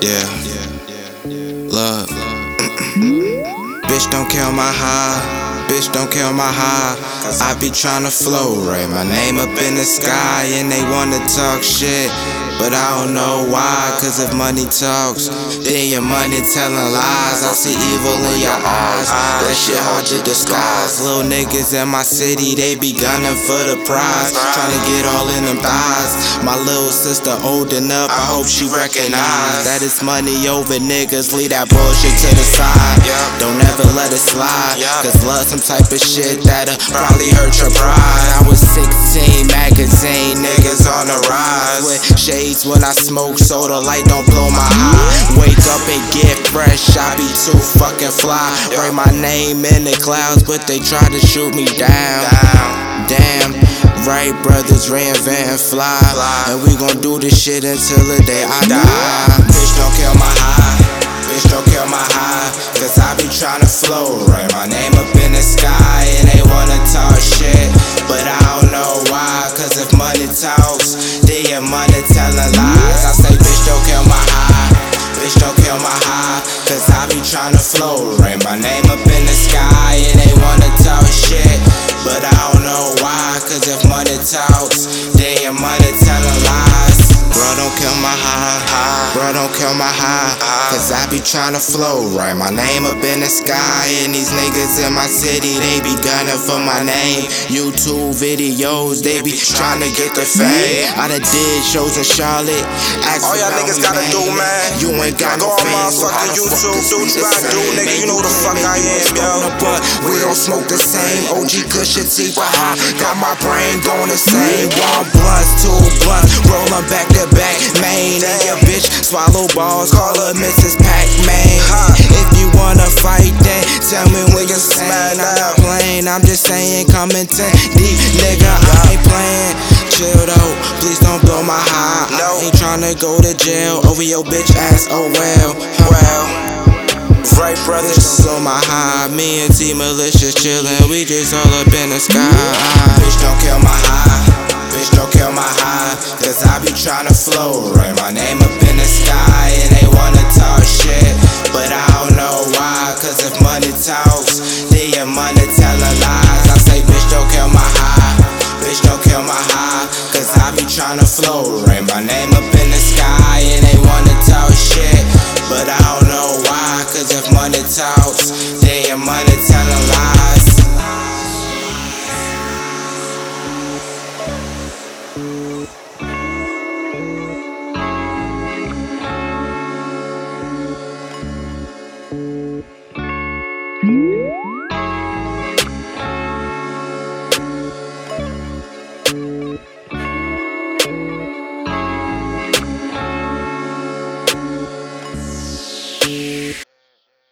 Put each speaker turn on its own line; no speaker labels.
Yeah. Love. Bitch, don't kill my high. Bitch, don't kill my high. I be tryna flow, right? My name up in the sky, and they wanna talk shit. But I don't know why, cause if money talks, then your money telling lies. I see evil in your eyes, that shit hard to disguise. Little niggas in my city, they be gunning for the prize. Tryna get all in them thighs. My little sister old enough, I hope she recognize that it's money over niggas. Leave that bullshit to the side. Don't ever let it slide, cause love some type of shit that'll probably hurt your pride. I was 16, magazine, niggas on the rise. Shades when I smoke, so the light don't blow my eye. Wake up and get fresh, I be too fucking fly. Write my name in the clouds, but they try to shoot me down. Damn, right brothers reinvent and fly. And we gon' do this shit until the day I die. Bitch, don't kill my high. Tryna flow, write my name up in the sky. Bro, don't kill my high. Cause I be tryna flow, right. my name up in the sky. And these niggas in my city, they be gunning for my name. YouTube videos, they be tryna get the fame. I done did shows in Charlotte. Ask
All y'all niggas gotta
man.
do, man.
You ain't got
Go
no
on
fans, so how
motherfucking YouTube, do what you gotta do, nigga. You know the fuck I am, yo.
butt. We don't smoke the same. OG Kush and T for high. Got my brain going the same. One blunts, two blunts, rolling back to back. Main and your bitch swallow balls. Call her Mrs. Pac-Man. If you wanna fight, then tell me when you're. I'm not playing. I'm just saying, come in ten deep, nigga. I ain't playing. Chill though, please don't blow my high.
No.
I ain't tryna go to jail over your bitch ass. Oh well,
Well, right, brothers.
Bitch, don't blow my high. Me and T Malicious chillin', we just all up in the sky. Bitch, don't kill my high. Bitch, don't kill my high. Cause I be tryna flow, write my name up in the sky. And they wanna talk shit, but I don't know why. Cause if money talks, then your money telling lies. I say, bitch, don't kill my high. Bitch, don't kill my high. Cause I be tryna flow, write my name up